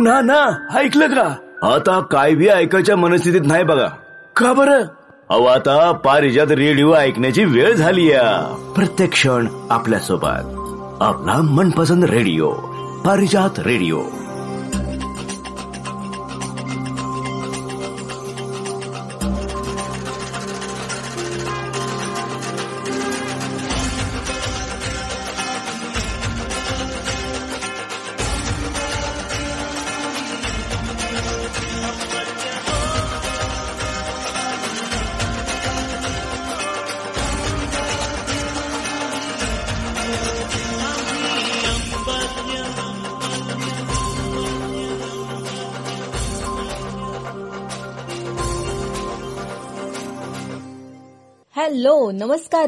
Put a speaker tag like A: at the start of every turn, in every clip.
A: हो ना ना ऐकलं का? आता काय बी ऐकायच्या मनस्थितीत नाही बघा. का बरं? अहो आता पारिजात रेडिओ ऐकण्याची वेळ झाली प्रत्येक क्षण आपल्यासोबत आपला मनपसंद रेडिओ पारिजात रेडिओ.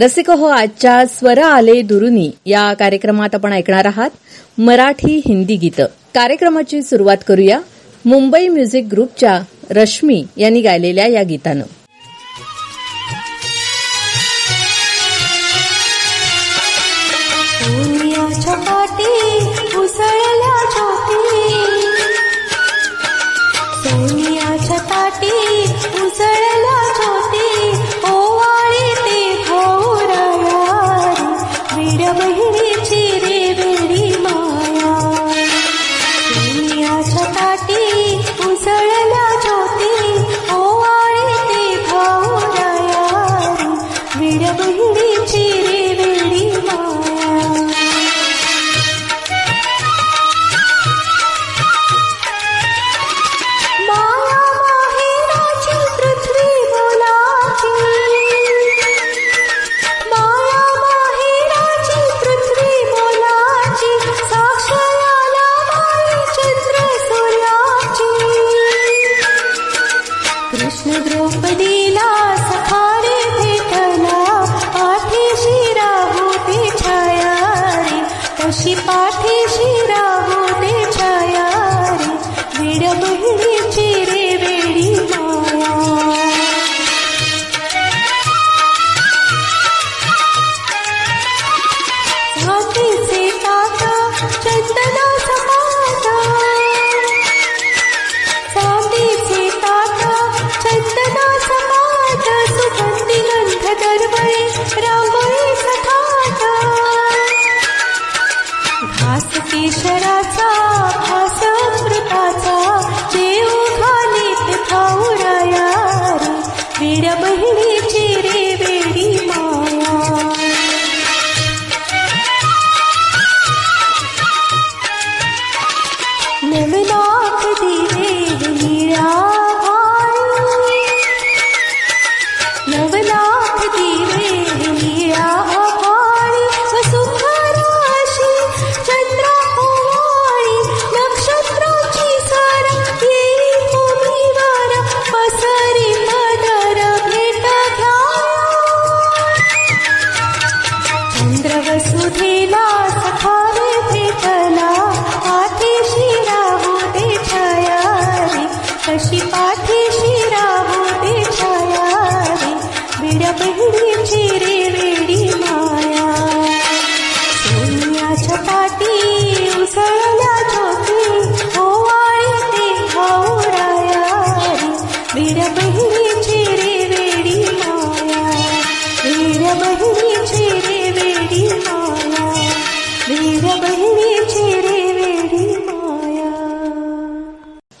B: रसिक हो आजच्या स्वर आले दुरुनी या कार्यक्रमात आपण ऐकणार आहात मराठी हिंदी गीतं. कार्यक्रमाची सुरुवात करूया मुंबई म्युझिक ग्रुपच्या रश्मी यांनी गायलेल्या या गीतानं.
C: सूर्याच्या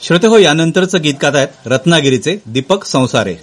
D: श्रोते हो यानंतरचं गीत गात आहेत रत्नागिरीचे दीपक संसारे.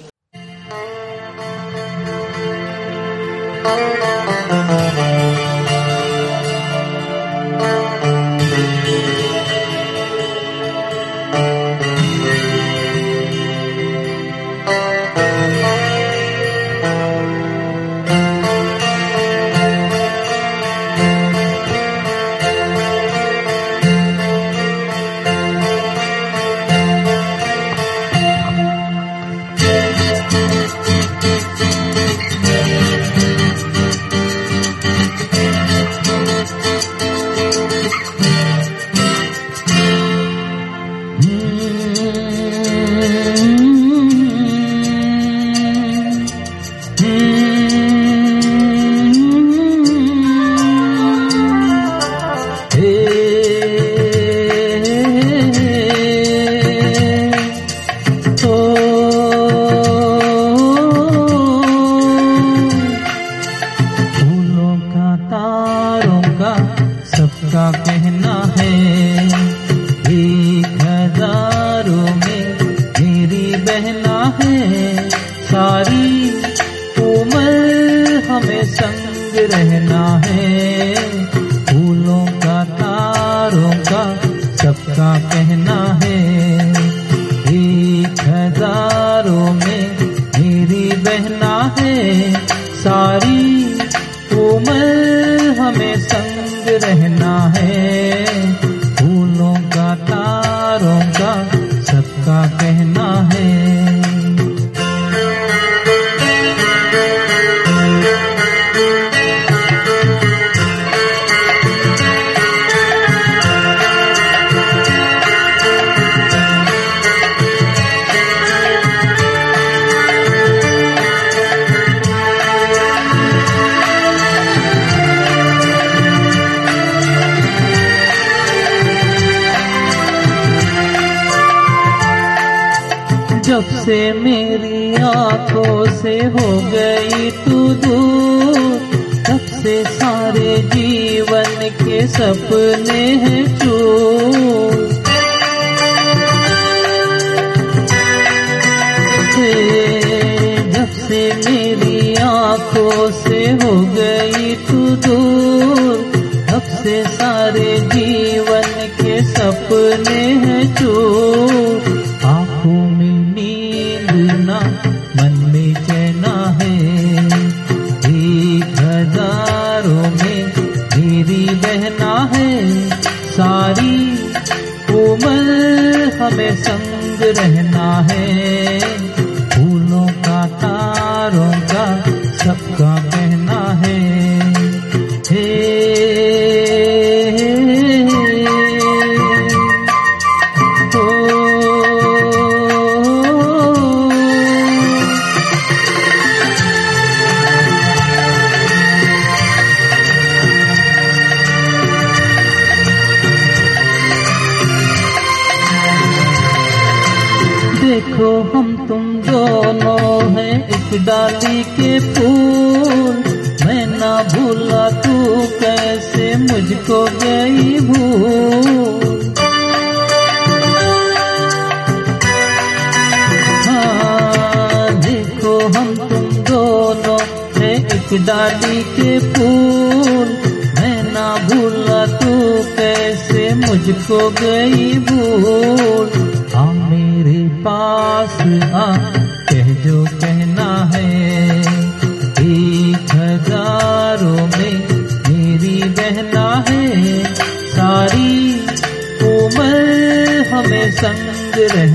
E: हो गई भूल। आ मेरे पास आ, कह जो कहना है। एक हज़ारों में मेरी बहना है। सारी उम्र हमें संग रह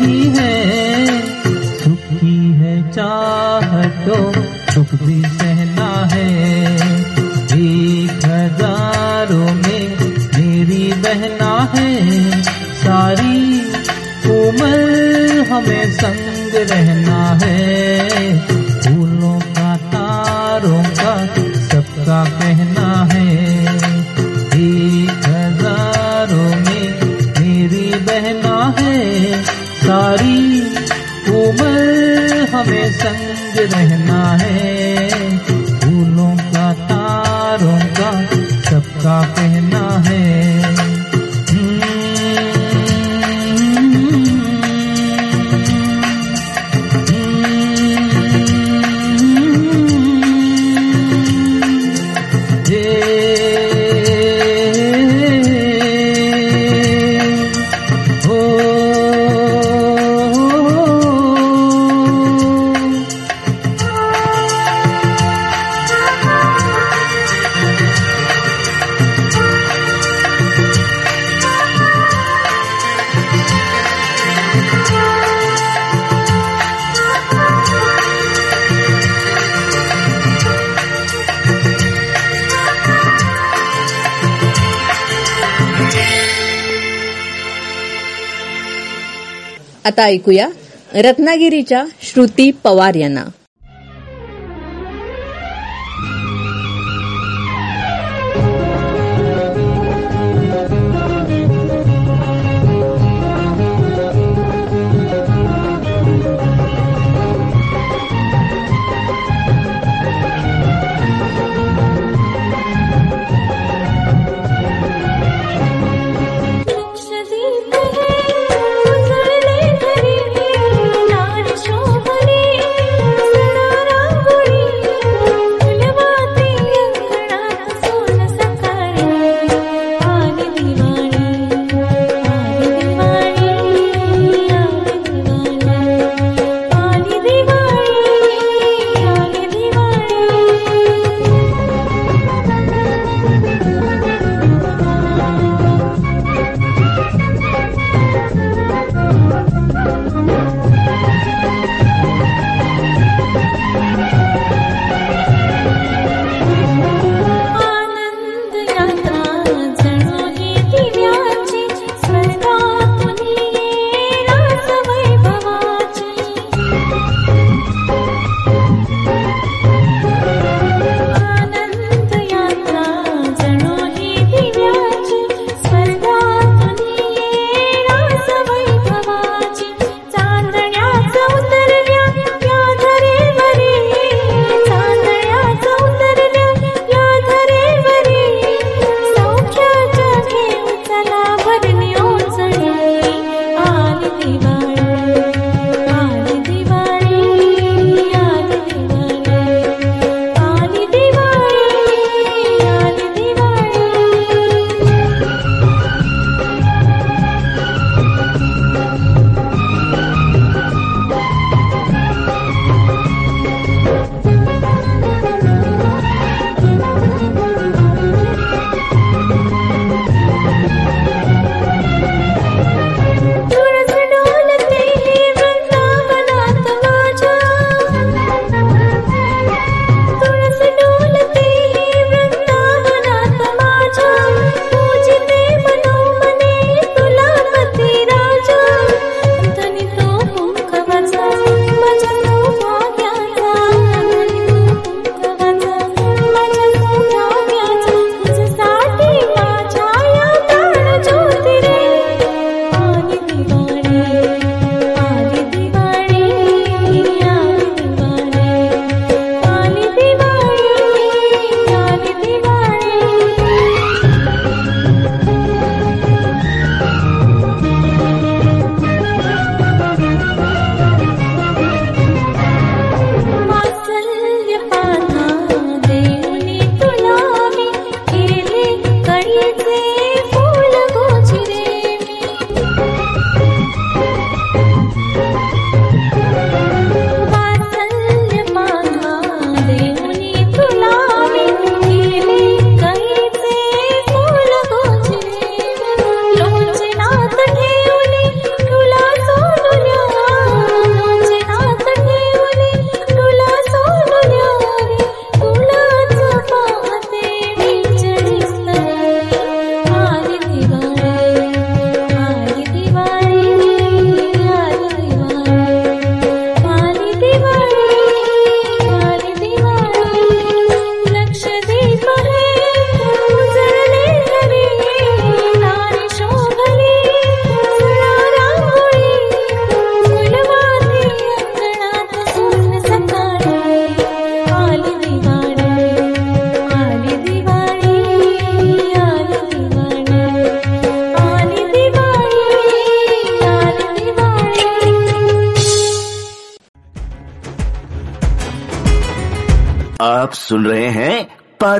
E: नहीं है। सुखी है, चाहतो सुख भी सहना है। एक हज़ारों में मेरी बहना है। सारी उम्र हमें संग रहना है। फूलों का तारों का हमें संग रहना है।
B: आता ऐकूया. रत्नागिरीच्या श्रुती पवार यांना.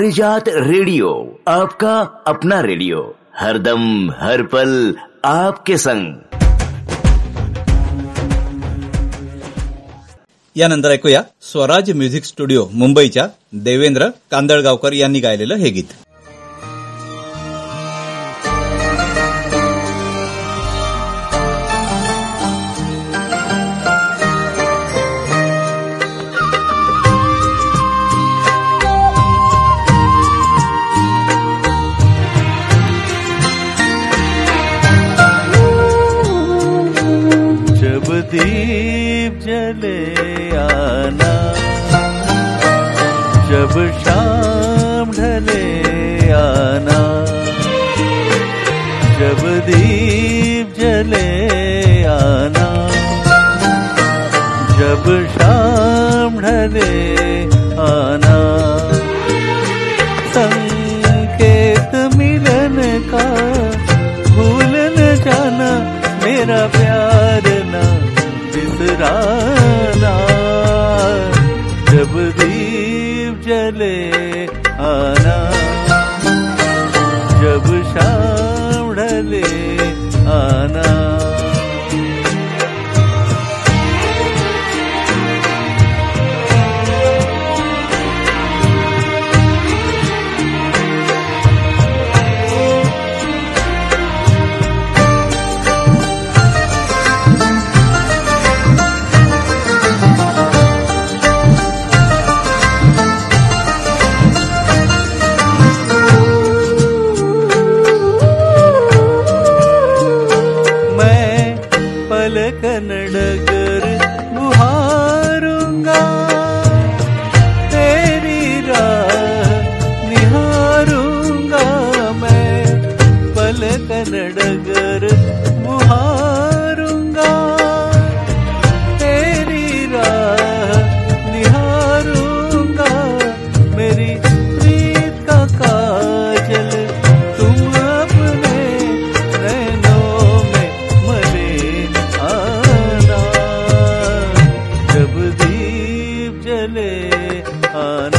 A: पारिजात रेडियो, आपका अपना रेडियो। हरदम हर पल, आपके संग।
D: यानंतर ऐकूया स्वराज म्युझिक स्टुडिओ, मुंबईच्या देवेंद्र कांदळगावकर यांनी गायलेलं हे गीत.
E: चले आना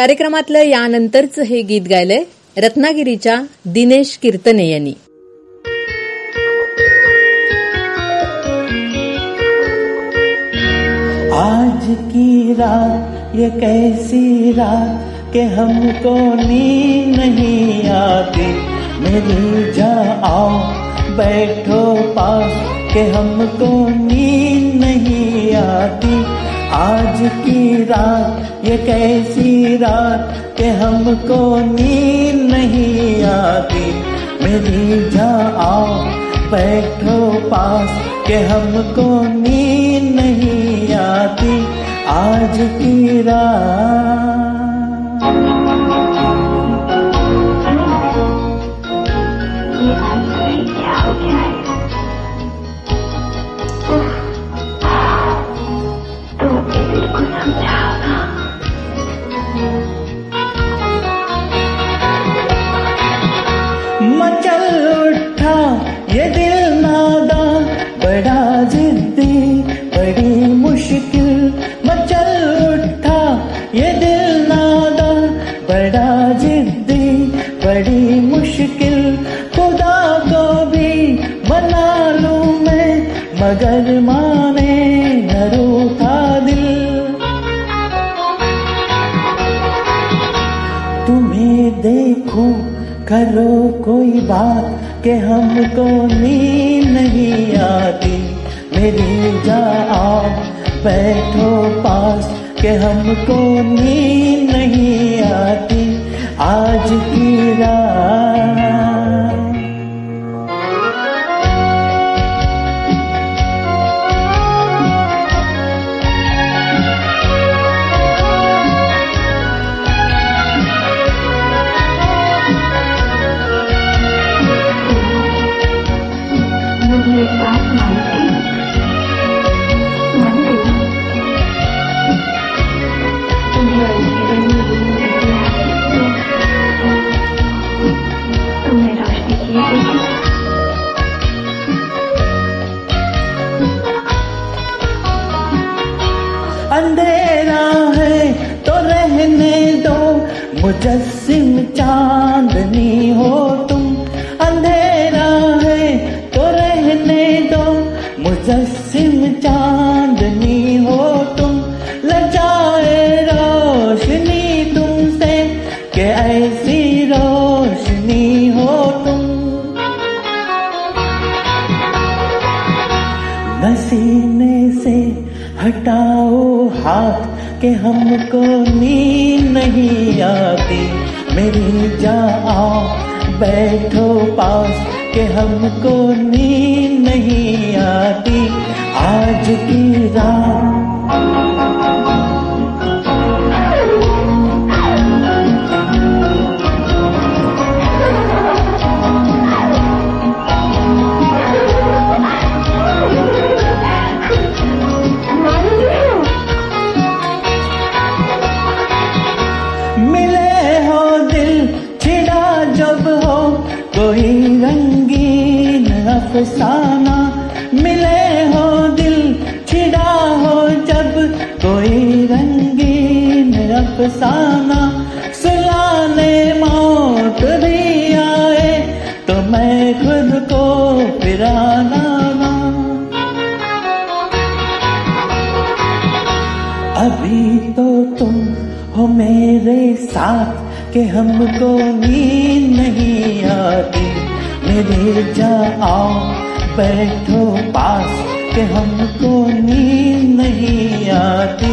B: कार्यक्रमातलं यानंतरचं हे गीत गायलंय रत्नागिरीच्या दिनेश कीर्तने यांनी.
F: आज की रात ये कैसी रात के हमको नींद नहीं आती। मेरी जा आओ बैठो पास के हमको नींद नहीं आती। आज की रात ये कैसी रात के हमको नींद नहीं आती? मेरी जा आओ बैठो पास के हमको नींद नहीं आती। आज की रात के हमको नींद नहीं आती। मेरी जा आप बैठो पास के हमको नींद नहीं आती। आज की रात मुजस्सिम चांदनी हो तुम लजाए रोशनी तुमसे के ऐसी रोशनी हो तुम। नसीने से हटाओ हाथ के हमको नींद नहीं आती। मेरी जाओ, बैठो पास के हमको अफसाना सुलाने मौत भी आए तो मैं खुद को फिराना ना। अभी तो तुम हो मेरे साथ, के हमको नींद नहीं आती। मेरे जाओ बैठो पास, के हमको नींद नहीं आती।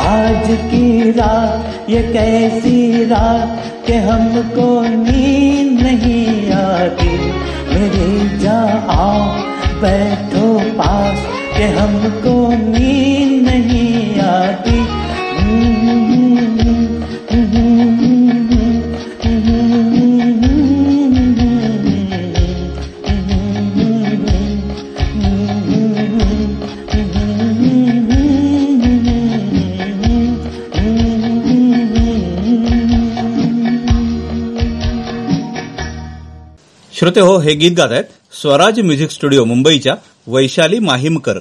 F: आज की रात ये कैसी रात के हमको नींद नहीं आती? मेरे आओ बैठो पास के हमको
G: श्रोते हो हे गीत गात आहेत स्वराज म्युझिक स्टुडिओ मुंबईच्या वैशाली माहीमकर.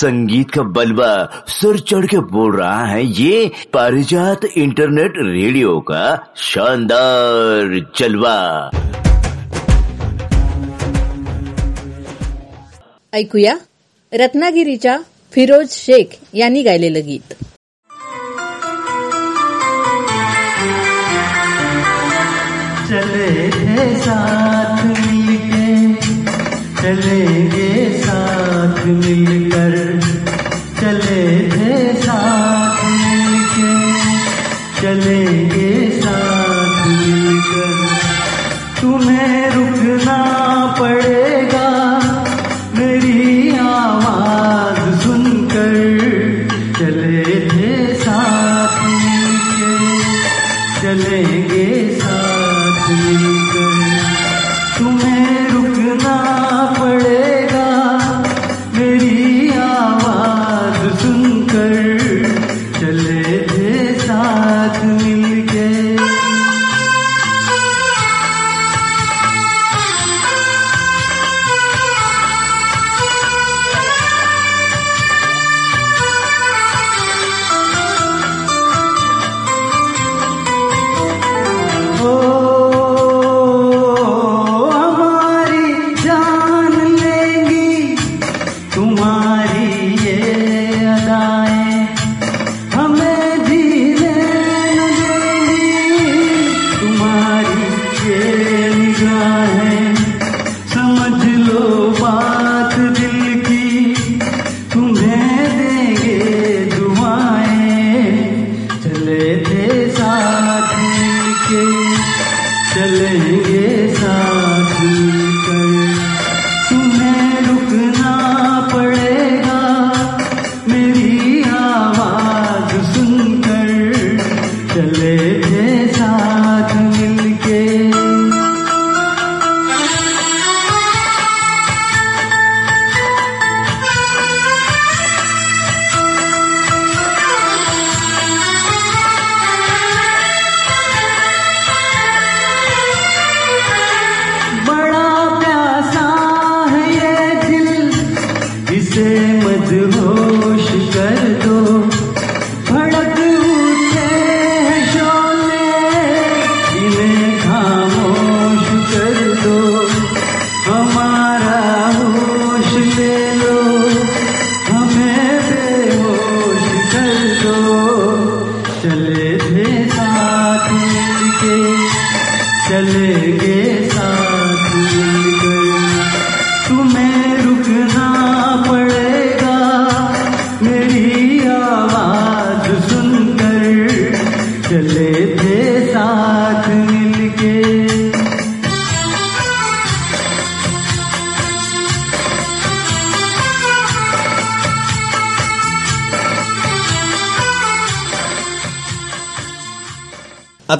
A: संगीत का बलवा सर चढ़ के बोल रहा है। ये पारिजात इंटरनेट रेडियो का शानदार जलवा।
B: ऐकूया. रत्नागिरीच्या फिरोज शेख यांनी गायलेलं गीत.
H: चलेंगे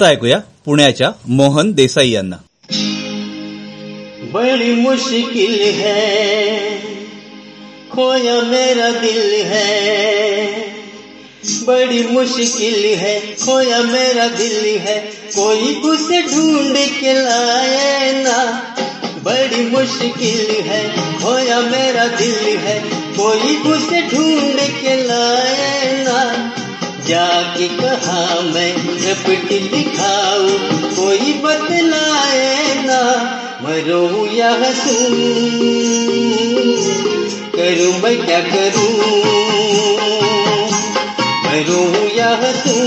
D: आता ऐकूया पुण्याच्या मोहन देसाई यांना.
I: बड़ी मुश्किल है, खोया मेरा दिल है। बड़ी मुश्किल है, खोया मेरा दिल है। कोई उसे ढूंढ के लाए ना। बड़ी मुश्किल है, खोया मेरा दिल है। कोई उसे ढूंढ के लाए ना। जाके कहा, मैं झपट दिखाऊ, कोई बतलाए ना, मरो या हंसूं, करूँ मैं क्या करूँ? मरूं या हंसूं,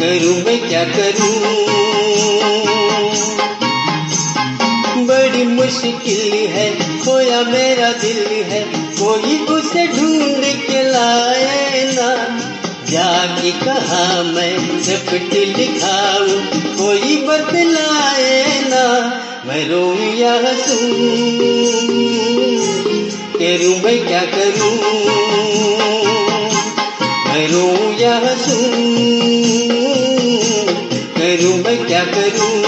I: करूँ मैं क्या करूँ? बड़ी मुश्किल है, खोया मेरा दिल है, कोई उसे ढूंढ जाके कहा, मैं झपट लिखाऊ कोई बतलाए ना, मैं रो या हंसूं करूँ मैं क्या करूँ? मैं रो या हंसूं करूँ मैं क्या करूँ?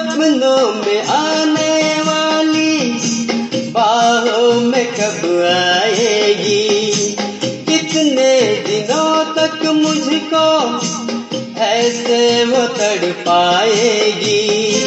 I: सपनों में आने वाली बाहों में कब आएगी? कितने दिनों तक मुझको ऐसे वो तड़ पाएगी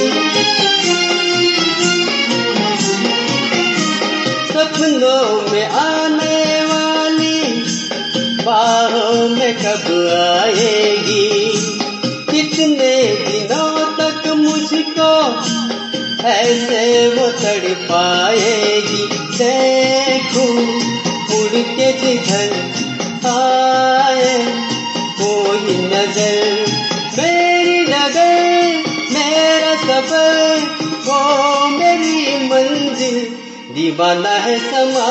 I: दीवाना है समा।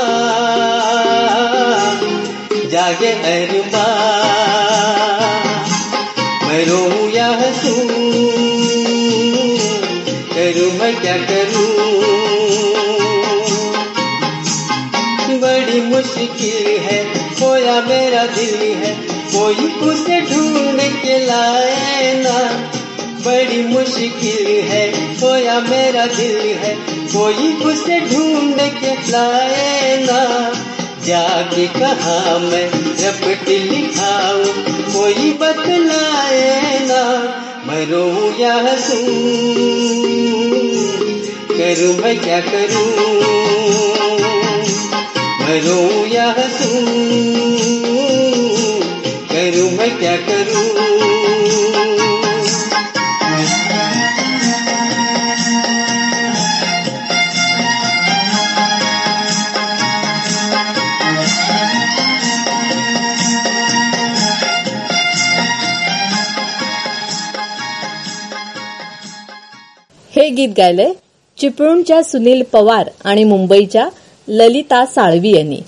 I: जागे अरमा। मैं रोऊं या हंसूं, करूँ मैं क्या करूँ? बड़ी मुश्किल है, खोया मेरा दिल है, कोई उसे ढूंढ के लाए ना। बड़ी मुश्किल है। खोया मेरा दिल है। कोई उसे ढूंढ के लाए ना। जाके कहा मैं रपट लिखाऊं कोई बतलाए ना। मैं रोऊं या हंसूं, करूँ मैं क्या करूँ? मैं रोऊं या हंसूं
B: गीत गायलंय चिपळूणच्या सुनील पवार आणि मुंबईच्या ललिता साळवी यांनी.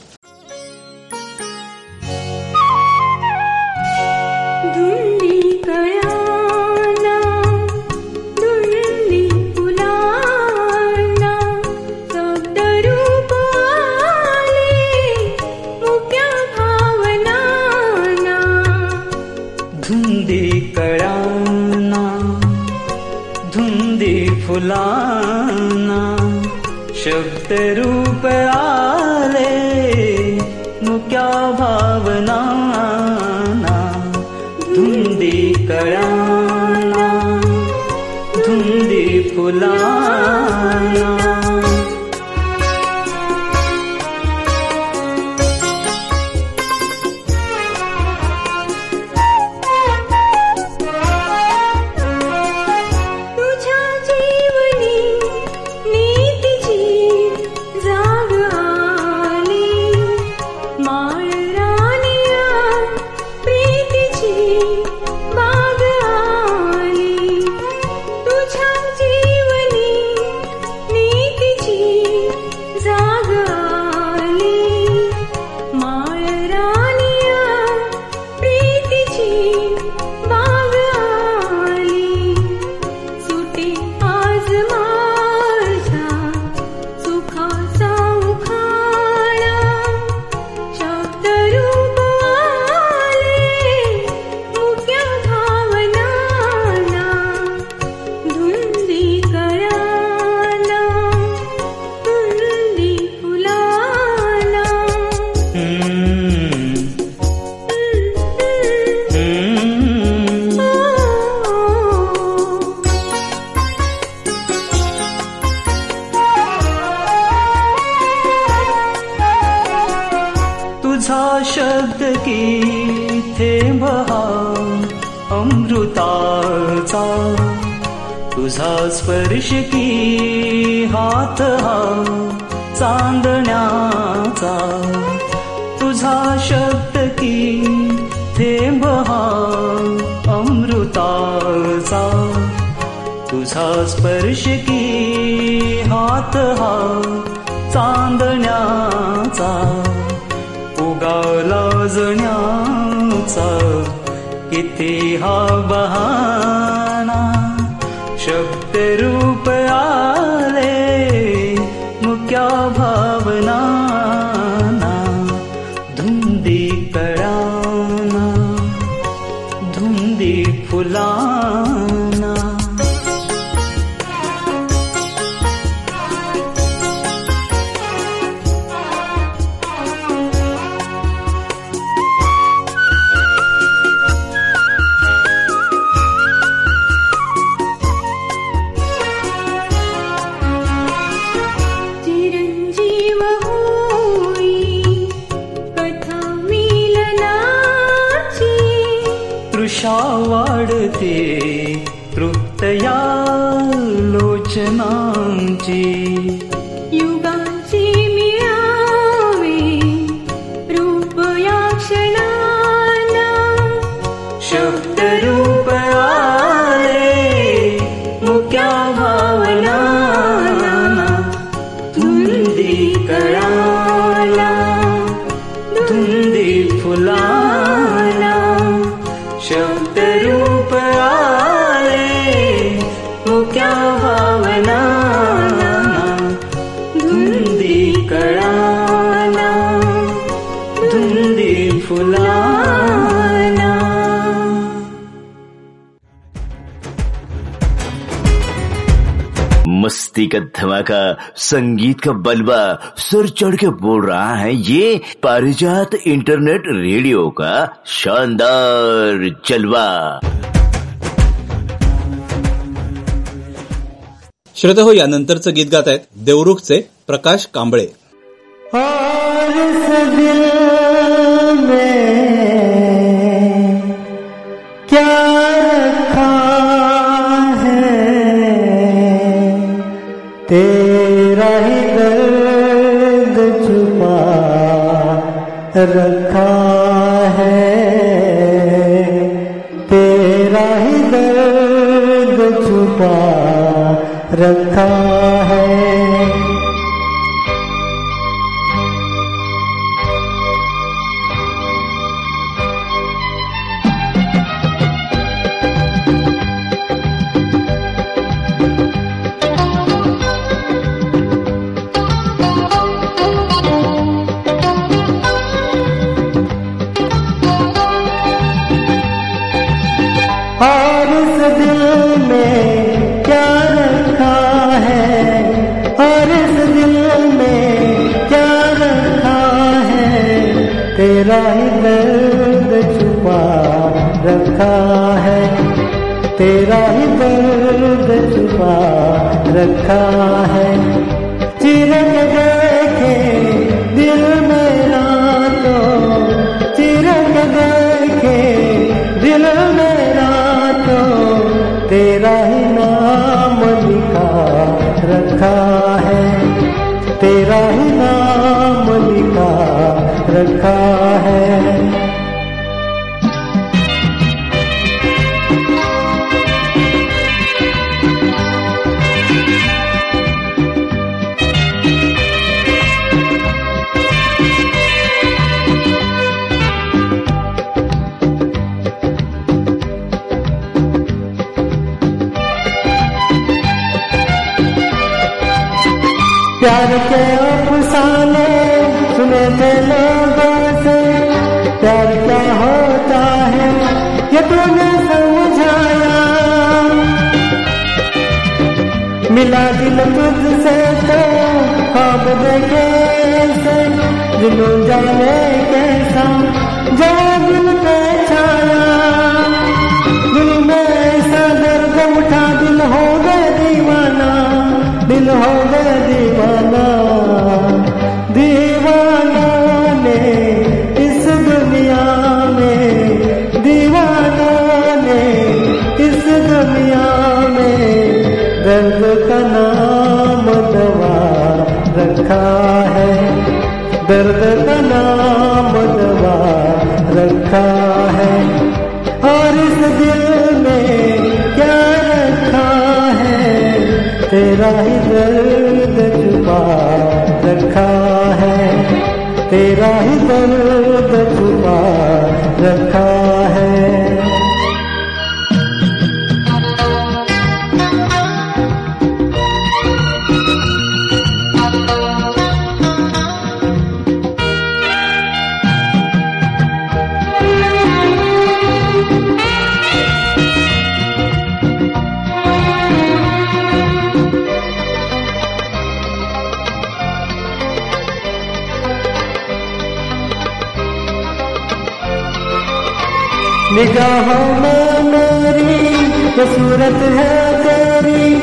C: भुलाना शब्द रूप आले
H: मुख्या भा शब्द की थेंब हा अमृताचा. तुझा स्पर्श की हात हा चांदण्याचा. तुझा शब्द की थेंब हा अमृताचा. तुझा स्पर्श की हात हा चांदण्याचा. उगाला जण्याचा किती हा बहाना. शब्द रूप आले मुक्या भावना বাঁচি
A: मस्ती का धमाका संगीत का बलबा सर चढ़ के बोल रहा है। ये पारिजात इंटरनेट रेडियो का शानदार जलवा।
G: श्रोते हो यानंतरचं गीत गात आहेत देवरुखचे प्रकाश कांबळे.
J: दिल में क्या तेरा ही दर्द छुपा रखा है। तेरा ही दर्द छुपा रखा है। रखा है। प्यार के अफसाने सुने थे लोगों से प्यार क्या होता है, ये तूने समझाया। मिला दिल तुझसे तो खाब देखे से दिलों जाने कैसा, जो दर्द नाम दवा रखा है और इस दिल में क्या रखा है? तेरा ही दर्द छुपा रखा है। तेरा ही दर्द छुपा रखा निगाहों में मेरी ये सूरत है तेरी,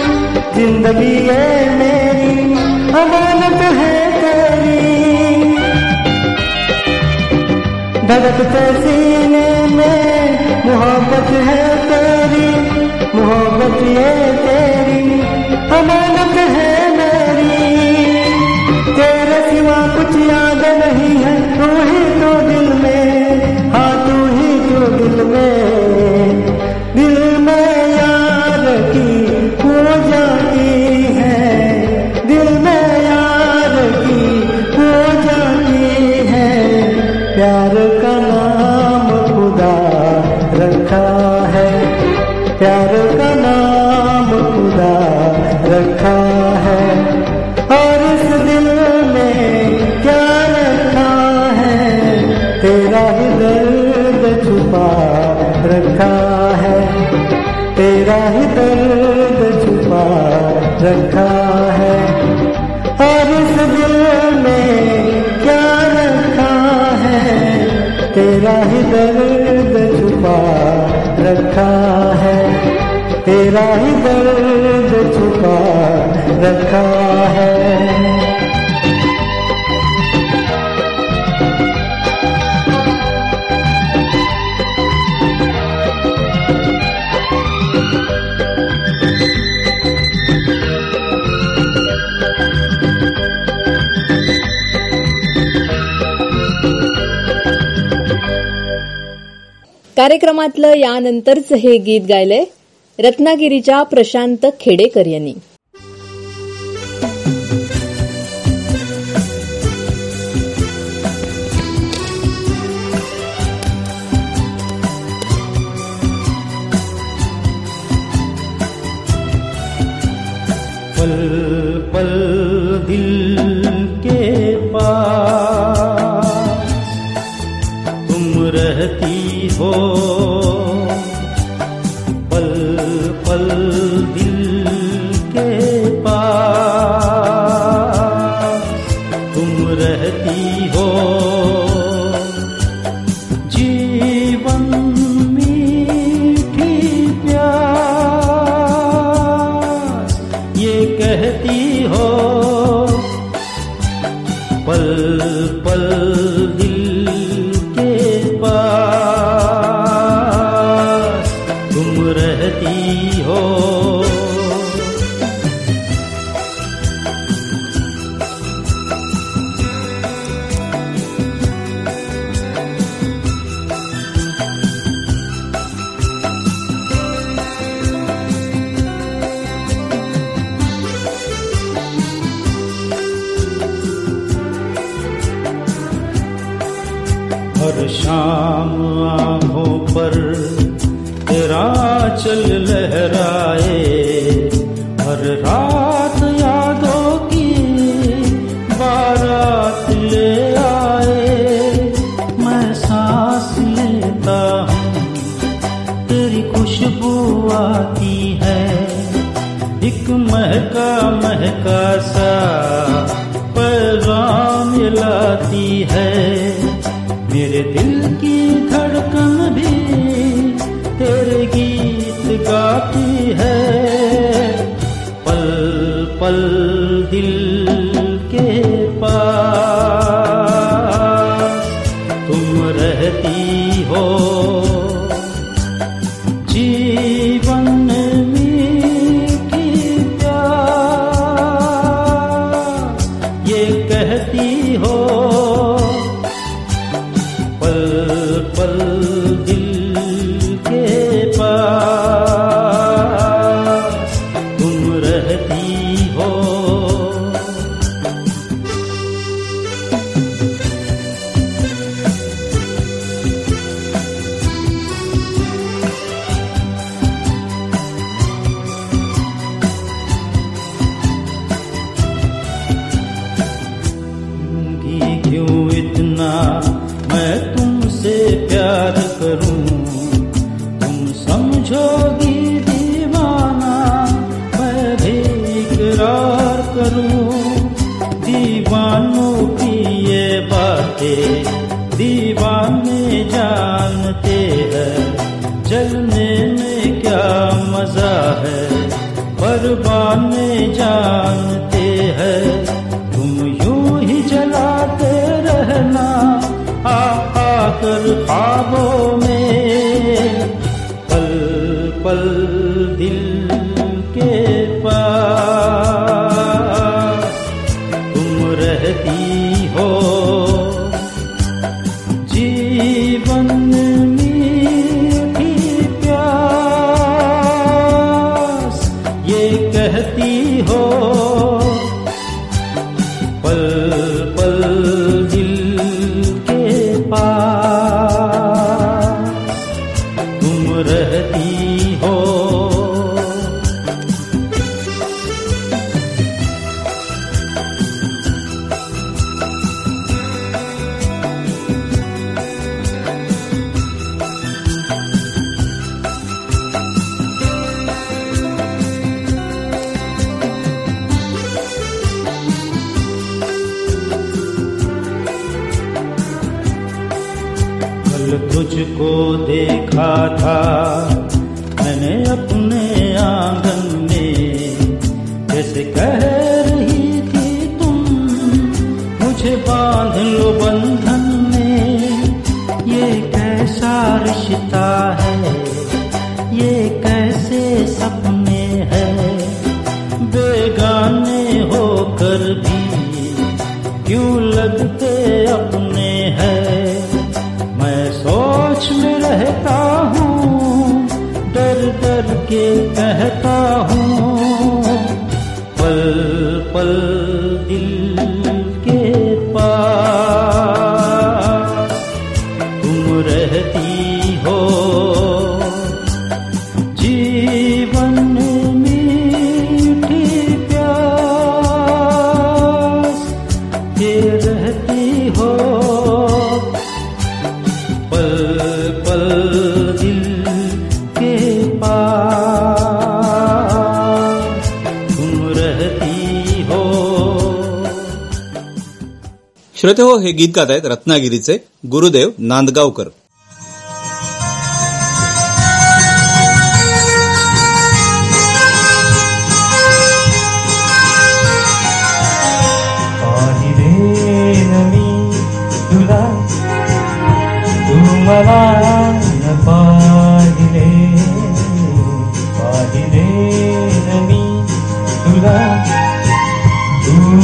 J: ज़िंदगी है मेरी, अमानत है तेरी। धड़कते सीने में मोहब्बत है तेरी, मोहब्बत ये तेरी, अमानत है मेरी। तेरे सिवा कुछ याद नहीं है, तू ही तो दिल में। तू तो दिल में तेरा ही दर्द छुपा रखा है।
B: कार्यक्रमातलं यानंतरचं हे गीत गायलंय. रत्नागिरीच्या प्रशांत खेडेकर यांनी.
E: पल पल दिल के पास तुम रहती हो पल
G: श्रोते हो हे गीत गात आहेत रत्नागिरीचे गुरुदेव नांदगावकर.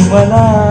K: मला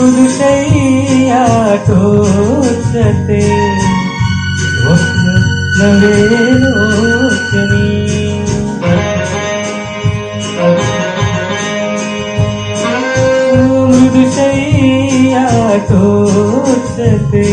K: पुरुषैया तोचते नवे मृदुशैया तोचते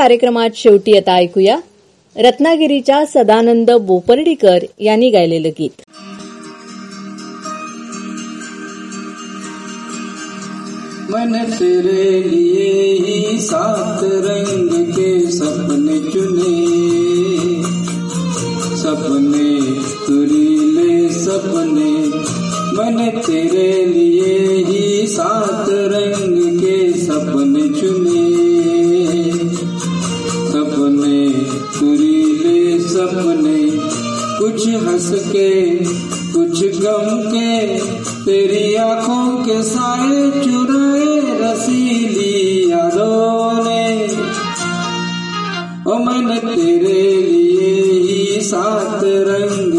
K: कार्यक्रमात शेवटी आता ऐकूया रत्नागिरीच्या सदानंद बोपर्डीकर यांनी गायलेलं गीत.
L: मन तेरे लिए ही सात रंग के सपने चुने। सपने तुरीले सपने। मन तेरे लिए ही सात सपने कुछ हंस के कुछ गम के तेरी आँखों के साए चुराए रसीली यादों ने। ओ मैंने तेरे लिए ही सात रंग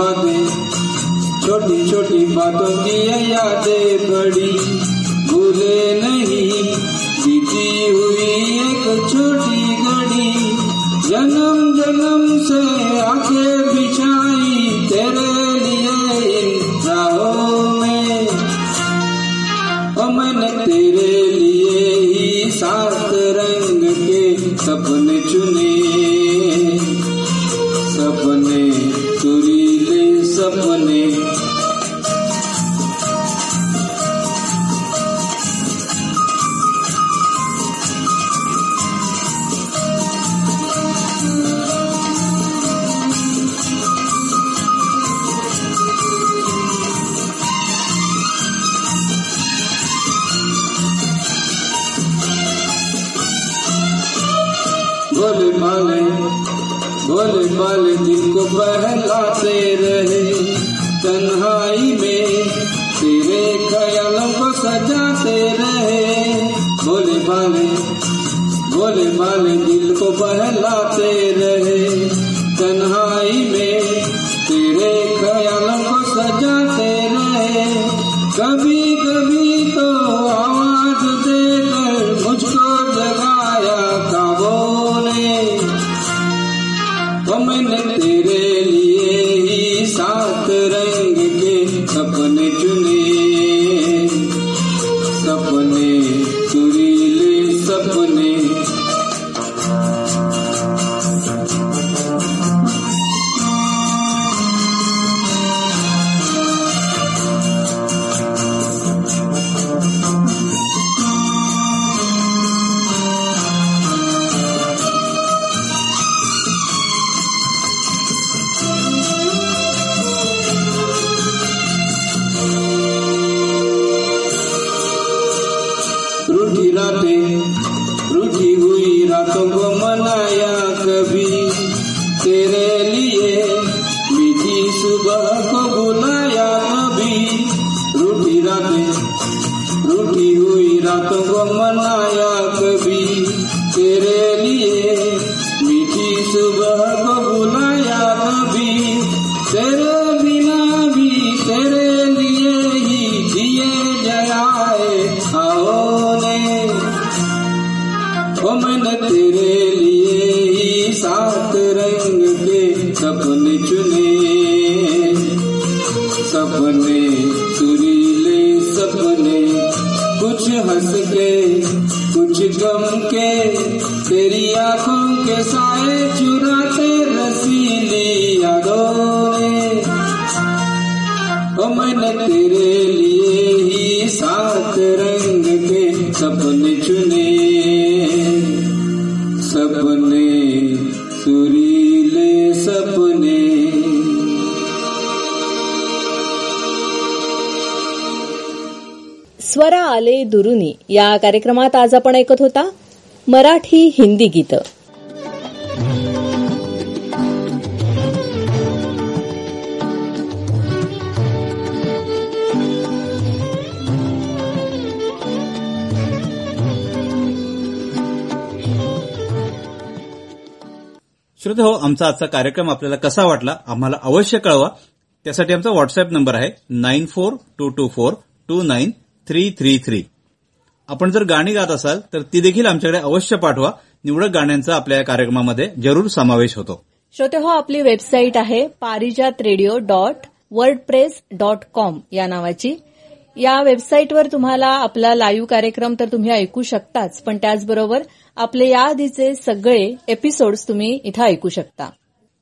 L: छोटी छोटी छोटी बातों की यादें बड़ी। भूले नहीं बीती हुई एक छोटी सजाते रहे। भोले भाले भोले भाले दिल को बहलाते रहे। बने सुरीले सपने.
B: स्वरा आले दुरुनी. या कार्यक्रमात आज आपण ऐकत होता मराठी हिंदी गीतं.
G: श्रोते हो आमचा आजचा कार्यक्रम आपल्याला कसा वाटला आम्हाला अवश्य कळवा त्यासाठी आमचा व्हॉट्सअप नंबर आहे nine four two two four two nine three three three आपण जर गाणी गात असाल तर ती देखील आमच्याकडे अवश्य पाठवा निवडक गाण्यांचा आपल्या या कार्यक्रमामध्ये जरूर समावेश होतो
B: श्रोते हो आपली वेबसाईट आहे Parijat radio dot WordPress dot com या नावाची या वेबसाईटवर तुम्हाला आपला लाईव्ह कार्यक्रम तर तुम्ही ऐकू शकताच पण त्याचबरोबर आपले याआधीचे सगळे एपिसोड्स तुम्ही इथं ऐकू शकता.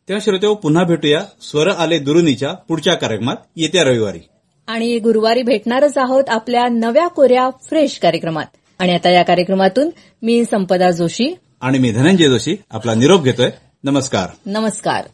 G: तेव्हा श्रोते पुन्हा भेटूया स्वर आले दुरुनीच्या पुढच्या कार्यक्रमात. येत्या रविवारी.
B: आणि गुरुवारी भेटणारच आहोत आपल्या नव्या कोऱ्या फ्रेश कार्यक्रमात. आणि आता या कार्यक्रमातून मी संपदा जोशी.
G: आणि मी धनंजय जोशी आपला निरोप घेतोय. नमस्कार.
B: नमस्कार.